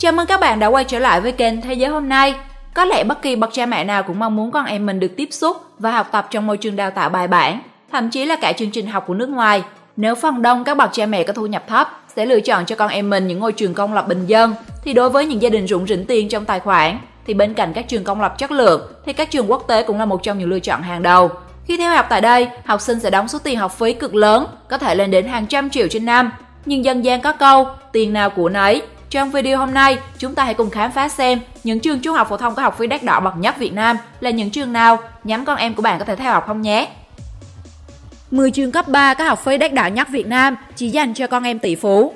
Chào mừng các bạn đã quay trở lại với kênh Thế giới hôm nay. Có lẽ bất kỳ bậc cha mẹ nào cũng mong muốn con em mình được tiếp xúc và học tập trong môi trường đào tạo bài bản, thậm chí là cả chương trình học của nước ngoài. Nếu phần đông các bậc cha mẹ có thu nhập thấp sẽ lựa chọn cho con em mình những ngôi trường công lập bình dân, thì đối với những gia đình rủng rỉnh tiền trong tài khoản, thì bên cạnh các trường công lập chất lượng thì các trường quốc tế cũng là một trong những lựa chọn hàng đầu. Khi theo học tại đây, học sinh sẽ đóng số tiền học phí cực lớn, có thể lên đến hàng trăm triệu trên năm. Nhưng dân gian có câu, tiền nào của nấy, trong video hôm nay, chúng ta hãy cùng khám phá xem những trường trung học phổ thông có học phí đắt đỏ bậc nhất Việt Nam là những trường nào nhắm con em của bạn có thể theo học không nhé. 10 trường cấp 3 có học phí đắt đỏ nhất Việt Nam chỉ dành cho con em tỷ phú.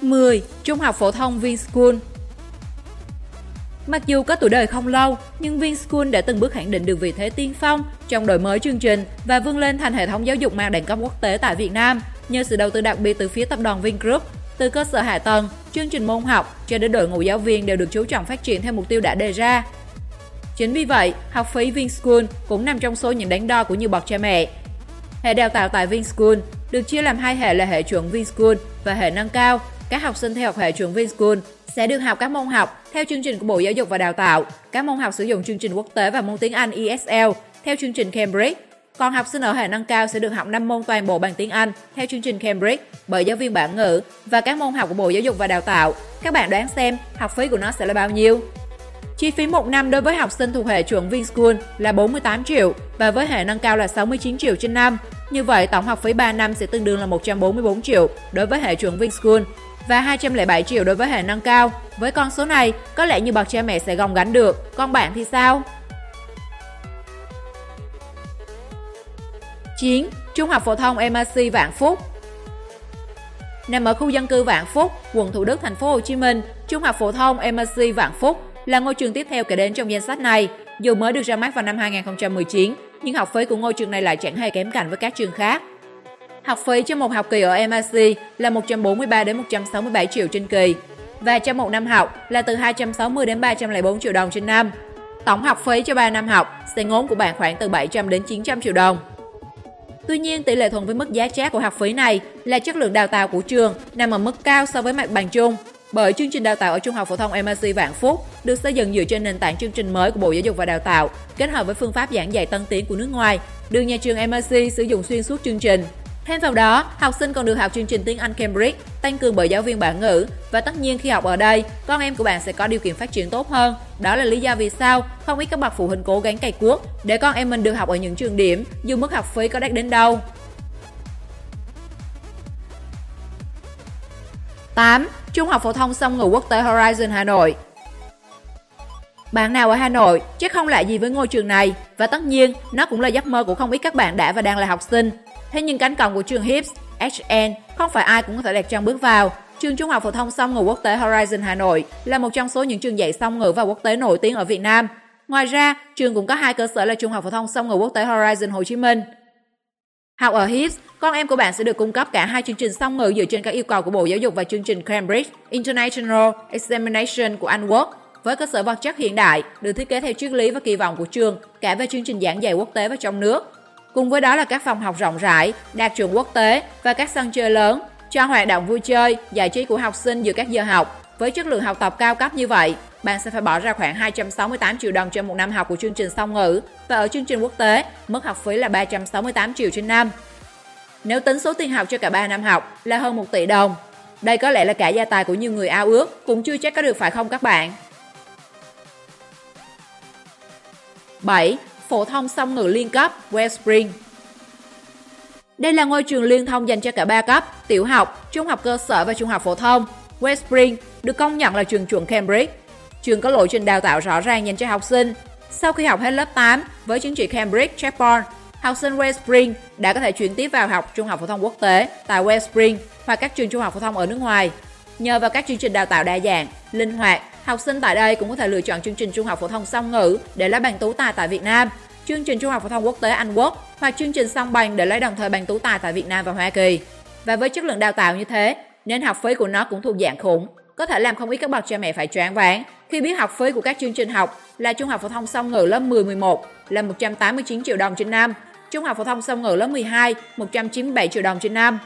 10. Trung học phổ thông Vinschool Mặc dù có tuổi đời không lâu, nhưng Vinschool đã từng bước khẳng định được vị thế tiên phong trong đổi mới chương trình và vươn lên thành hệ thống giáo dục mang đẳng cấp quốc tế tại Việt Nam nhờ sự đầu tư đặc biệt từ phía tập đoàn Vingroup. Từ cơ sở hạ tầng, chương trình môn học cho đến đội ngũ giáo viên đều được chú trọng phát triển theo mục tiêu đã đề ra. Chính vì vậy, học phí Vinschool cũng nằm trong số những đánh đo của nhiều bậc cha mẹ. Hệ đào tạo tại Vinschool được chia làm hai hệ là hệ chuẩn Vinschool và hệ nâng cao. Các học sinh theo học hệ chuẩn Vinschool sẽ được học các môn học theo chương trình của Bộ Giáo dục và Đào tạo, các môn học sử dụng chương trình quốc tế và môn tiếng Anh ESL theo chương trình Cambridge. Còn học sinh ở hệ nâng cao sẽ được học 5 môn toàn bộ bằng tiếng Anh theo chương trình Cambridge bởi giáo viên bản ngữ và các môn học của Bộ Giáo dục và Đào tạo. Các bạn đoán xem học phí của nó sẽ là bao nhiêu? Chi phí một năm đối với học sinh thuộc hệ chuẩn Vinschool là 48 triệu và với hệ nâng cao là 69 triệu trên năm. Như vậy, tổng học phí 3 năm sẽ tương đương là 144 triệu đối với hệ chuẩn Vinschool và 207 triệu đối với hệ nâng cao. Với con số này, có lẽ như bậc cha mẹ sẽ gồng gánh được. Con bạn thì sao? 9. Trung học phổ thông MRC Vạn Phúc Nằm ở khu dân cư Vạn Phúc, quận Thủ Đức, thành phố Hồ Chí Minh, Trung học phổ thông MRC Vạn Phúc là ngôi trường tiếp theo kể đến trong danh sách này. Dù mới được ra mắt vào năm 2019, nhưng học phí của ngôi trường này lại chẳng hề kém cạnh với các trường khác. Học phí cho một học kỳ ở MRC là 143 đến 167 triệu trên kỳ và cho một năm học là từ 260 đến 304 triệu đồng trên năm. Tổng học phí cho 3 năm học sẽ ngốn của bạn khoảng từ 700 đến 900 triệu đồng. Tuy nhiên, tỷ lệ thuận với mức giá trác của học phí này là chất lượng đào tạo của trường nằm ở mức cao so với mặt bằng chung, bởi chương trình đào tạo ở Trung học phổ thông MRC Vạn Phúc được xây dựng dựa trên nền tảng chương trình mới của Bộ Giáo dục và Đào tạo, kết hợp với phương pháp giảng dạy tân tiến của nước ngoài, được nhà trường MRC sử dụng xuyên suốt chương trình. Thêm vào đó, học sinh còn được học chương trình tiếng Anh Cambridge, tăng cường bởi giáo viên bản ngữ và tất nhiên khi học ở đây, con em của bạn sẽ có điều kiện phát triển tốt hơn. Đó là lý do vì sao không ít các bậc phụ huynh cố gắng cày cuốc để con em mình được học ở những trường điểm dù mức học phí có đắt đến đâu. 8. Trung học phổ thông song ngữ quốc tế Horizon Hà Nội bạn nào ở Hà Nội chắc không lạ gì với ngôi trường này và tất nhiên nó cũng là giấc mơ của không ít các bạn đã và đang là học sinh Thế nhưng cánh cổng của trường HIPS, HN không phải ai cũng có thể đặt chân bước vào. Trường Trung học phổ thông song ngữ quốc tế Horizon Hà Nội là một trong số những trường dạy song ngữ và quốc tế nổi tiếng ở Việt Nam. Ngoài ra, trường cũng có hai cơ sở là Trung học phổ thông song ngữ quốc tế Horizon Hồ Chí Minh. Học ở HIPS, con em của bạn sẽ được cung cấp cả hai chương trình song ngữ dựa trên các yêu cầu của Bộ Giáo dục và chương trình Cambridge International Examination của Anh Quốc với cơ sở vật chất hiện đại, được thiết kế theo triết lý và kỳ vọng của trường cả về chương trình giảng dạy quốc tế và trong nước. Cùng với đó là các phòng học rộng rãi, đạt chuẩn quốc tế và các sân chơi lớn cho hoạt động vui chơi, giải trí của học sinh giữa các giờ học. Với chất lượng học tập cao cấp như vậy, bạn sẽ phải bỏ ra khoảng 268 triệu đồng trên một năm học của chương trình song ngữ và ở chương trình quốc tế, mức học phí là 368 triệu trên năm. Nếu tính số tiền học cho cả 3 năm học là hơn 1 tỷ đồng. Đây có lẽ là cả gia tài của nhiều người ao ước, cũng chưa chắc có được phải không các bạn? 7 phổ thông song ngữ liên cấp West Spring. Đây là ngôi trường liên thông dành cho cả ba cấp, tiểu học, trung học cơ sở và trung học phổ thông. West Spring được công nhận là trường chuẩn Cambridge. Trường có lộ trình đào tạo rõ ràng dành cho học sinh. Sau khi học hết lớp 8 với chứng chỉ Cambridge Chapel, học sinh West Spring đã có thể chuyển tiếp vào học trung học phổ thông quốc tế tại West Spring hoặc các trường trung học phổ thông ở nước ngoài. Nhờ vào các chương trình đào tạo đa dạng, linh hoạt Học sinh tại đây cũng có thể lựa chọn chương trình trung học phổ thông song ngữ để lấy bằng tú tài tại Việt Nam, chương trình trung học phổ thông quốc tế Anh Quốc hoặc chương trình song bằng để lấy đồng thời bằng tú tài tại Việt Nam và Hoa Kỳ. Và với chất lượng đào tạo như thế, nên học phí của nó cũng thuộc dạng khủng, có thể làm không ít các bậc cha mẹ phải choáng váng khi biết học phí của các chương trình học là trung học phổ thông song ngữ lớp 10 11 là 189 triệu đồng trên năm, trung học phổ thông song ngữ lớp 12 197 triệu đồng trên năm.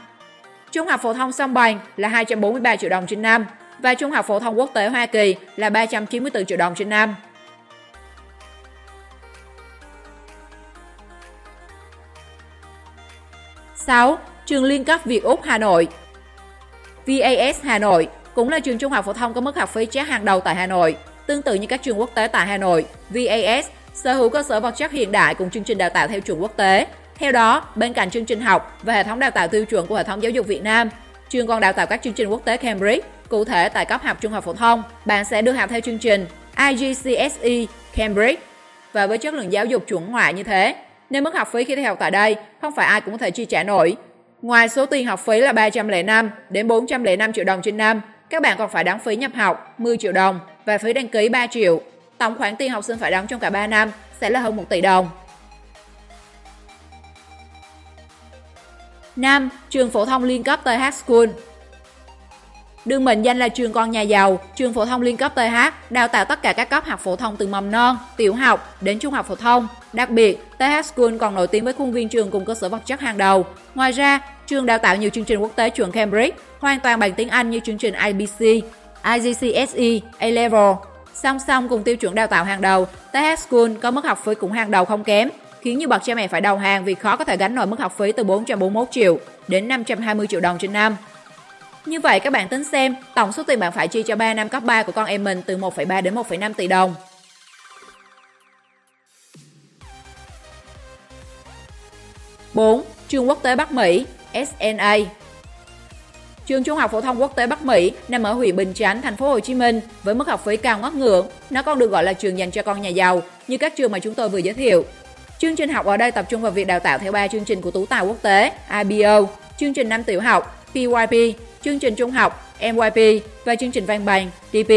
Trung học phổ thông sông bằng là 243 triệu đồng trên năm và Trung học phổ thông quốc tế Hoa Kỳ là 394 triệu đồng trên năm. Sáu, Trường Liên cấp Việt Úc Hà Nội VAS Hà Nội cũng là trường trung học phổ thông có mức học phí chát hàng đầu tại Hà Nội. Tương tự như các trường quốc tế tại Hà Nội, VAS sở hữu cơ sở vật chất hiện đại cùng chương trình đào tạo theo chuẩn quốc tế. Theo đó, bên cạnh chương trình học và hệ thống đào tạo tiêu chuẩn của hệ thống giáo dục Việt Nam, trường còn đào tạo các chương trình quốc tế Cambridge. Cụ thể tại cấp học trung học phổ thông, bạn sẽ được học theo chương trình IGCSE Cambridge và với chất lượng giáo dục chuẩn ngoại như thế. Nên mức học phí khi theo học tại đây không phải ai cũng có thể chi trả nổi. Ngoài số tiền học phí là 305 đến 405 triệu đồng trên năm, các bạn còn phải đóng phí nhập học 10 triệu đồng và phí đăng ký 3 triệu. Tổng khoản tiền học sinh phải đóng trong cả 3 năm sẽ là hơn 1 tỷ đồng. 5. Trường phổ thông liên cấp TH School Đương mệnh danh là trường con nhà giàu, trường phổ thông liên cấp TH đào tạo tất cả các cấp học phổ thông từ mầm non, tiểu học đến trung học phổ thông. Đặc biệt, TH School còn nổi tiếng với khuôn viên trường cùng cơ sở vật chất hàng đầu. Ngoài ra, trường đào tạo nhiều chương trình quốc tế chuẩn Cambridge, hoàn toàn bằng tiếng Anh như chương trình IBC, IGCSE, A-Level. Song song cùng tiêu chuẩn đào tạo hàng đầu, TH School có mức học phí cũng hàng đầu không kém, khiến nhiều bậc cha mẹ phải đầu hàng vì khó có thể gánh nổi mức học phí từ 441 triệu đến 520 triệu đồng trên năm. Như vậy các bạn tính xem, tổng số tiền bạn phải chi cho 3 năm cấp 3 của con em mình từ 1,3 đến 1,5 tỷ đồng. bốn Trường quốc tế Bắc Mỹ SNA Trường Trung học phổ thông quốc tế Bắc Mỹ nằm ở huyện Bình Chánh, thành phố Hồ Chí Minh với mức học phí cao ngất ngưỡng. Nó còn được gọi là trường dành cho con nhà giàu như các trường mà chúng tôi vừa giới thiệu. Chương trình học ở đây tập trung vào việc đào tạo theo ba chương trình của tú tài quốc tế IBO, chương trình năm tiểu học PYP, chương trình trung học MYP và chương trình văn bằng DP.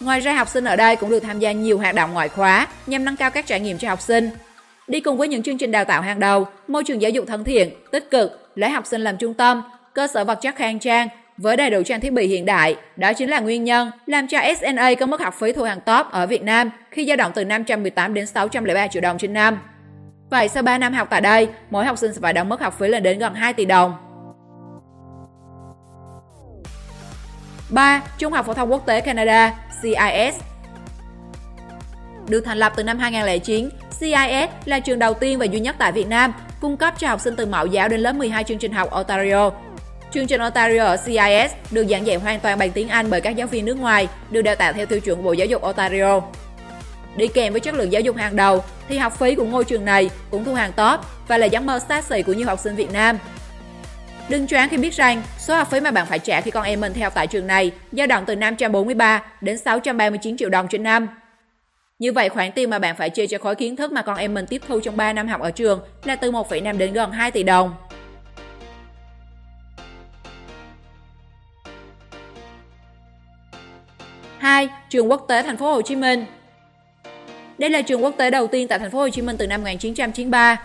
Ngoài ra học sinh ở đây cũng được tham gia nhiều hoạt động ngoại khóa nhằm nâng cao các trải nghiệm cho học sinh. Đi cùng với những chương trình đào tạo hàng đầu, môi trường giáo dục thân thiện, tích cực, lấy học sinh làm trung tâm, cơ sở vật chất khang trang với đầy đủ trang thiết bị hiện đại, đó chính là nguyên nhân làm cho SNA có mức học phí thu hàng top ở Việt Nam khi dao động từ 518 đến 603 triệu đồng trên năm. Vậy sau 3 năm học tại đây, mỗi học sinh sẽ phải đóng mức học phí lên đến gần 2 tỷ đồng. 3. Trung học phổ thông quốc tế Canada CIS Được thành lập từ năm 2009, CIS là trường đầu tiên và duy nhất tại Việt Nam cung cấp cho học sinh từ mẫu giáo đến lớp 12 chương trình học Ontario. Chương trình Ontario ở CIS được giảng dạy hoàn toàn bằng tiếng Anh bởi các giáo viên nước ngoài, được đào tạo theo tiêu chuẩn Bộ Giáo dục Ontario. Đi kèm với chất lượng giáo dục hàng đầu thì học phí của ngôi trường này cũng thu hàng top và là giấc mơ xa xỉ của nhiều học sinh Việt Nam. Đừng choáng khi biết rằng số học phí mà bạn phải trả khi con em mình theo tại trường này dao động từ 543 đến 639 triệu đồng trên năm. Như vậy khoản tiền mà bạn phải chia cho khối kiến thức mà con em mình tiếp thu trong 3 năm học ở trường là từ 1,5 đến gần 2 tỷ đồng. Hai, Trường Quốc tế Thành phố Hồ Chí Minh đây là trường quốc tế đầu tiên tại thành phố Hồ Chí Minh từ năm 1993.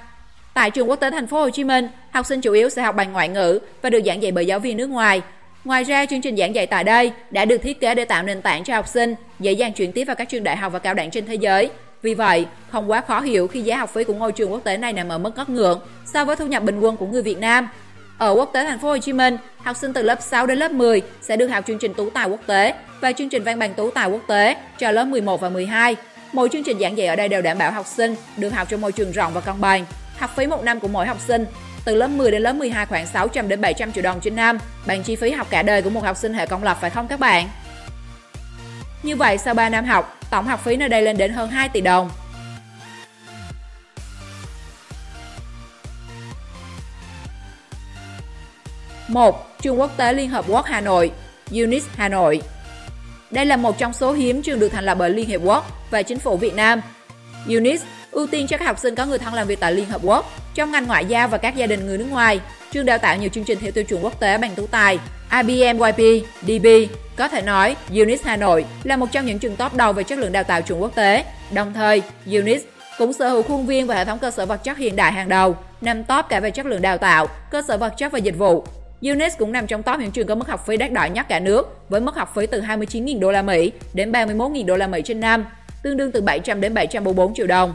Tại trường quốc tế thành phố Hồ Chí Minh, học sinh chủ yếu sẽ học bằng ngoại ngữ và được giảng dạy bởi giáo viên nước ngoài. Ngoài ra, chương trình giảng dạy tại đây đã được thiết kế để tạo nền tảng cho học sinh dễ dàng chuyển tiếp vào các trường đại học và cao đẳng trên thế giới. Vì vậy, không quá khó hiểu khi giá học phí của ngôi trường quốc tế này nằm ở mức ngất ngưỡng so với thu nhập bình quân của người Việt Nam. Ở quốc tế thành phố Hồ Chí Minh, học sinh từ lớp 6 đến lớp 10 sẽ được học chương trình tú tài quốc tế và chương trình văn bằng tú tài quốc tế cho lớp 11 và 12 Mỗi chương trình giảng dạy ở đây đều đảm bảo học sinh được học trong môi trường rộng và cân bằng. Học phí một năm của mỗi học sinh từ lớp 10 đến lớp 12 khoảng 600 đến 700 triệu đồng trên năm, bằng chi phí học cả đời của một học sinh hệ công lập phải không các bạn? Như vậy sau 3 năm học, tổng học phí nơi đây lên đến hơn 2 tỷ đồng. một Trường Quốc tế Liên Hợp Quốc Hà Nội UNIS Hà Nội đây là một trong số hiếm trường được thành lập bởi Liên Hiệp Quốc và Chính phủ Việt Nam. UNIS ưu tiên cho các học sinh có người thân làm việc tại Liên Hợp Quốc trong ngành ngoại giao và các gia đình người nước ngoài. Trường đào tạo nhiều chương trình theo tiêu chuẩn quốc tế bằng tú tài, IBMYP, DB. Có thể nói, UNIS Hà Nội là một trong những trường top đầu về chất lượng đào tạo chuẩn quốc tế. Đồng thời, UNIS cũng sở hữu khuôn viên và hệ thống cơ sở vật chất hiện đại hàng đầu, nằm top cả về chất lượng đào tạo, cơ sở vật chất và dịch vụ, UNIS cũng nằm trong top những trường có mức học phí đắt đỏ nhất cả nước, với mức học phí từ 29.000 đô la Mỹ đến 31.000 đô la Mỹ trên năm, tương đương từ 700 đến 744 triệu đồng.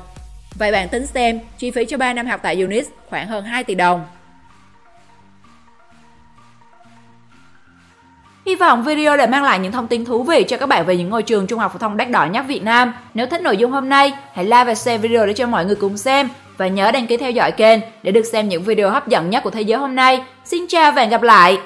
Vậy bạn tính xem, chi phí cho 3 năm học tại UNIS khoảng hơn 2 tỷ đồng. Hy vọng video đã mang lại những thông tin thú vị cho các bạn về những ngôi trường trung học phổ thông đắt đỏ nhất Việt Nam. Nếu thích nội dung hôm nay, hãy like và share video để cho mọi người cùng xem. Và nhớ đăng ký theo dõi kênh để được xem những video hấp dẫn nhất của thế giới hôm nay. Xin chào và hẹn gặp lại!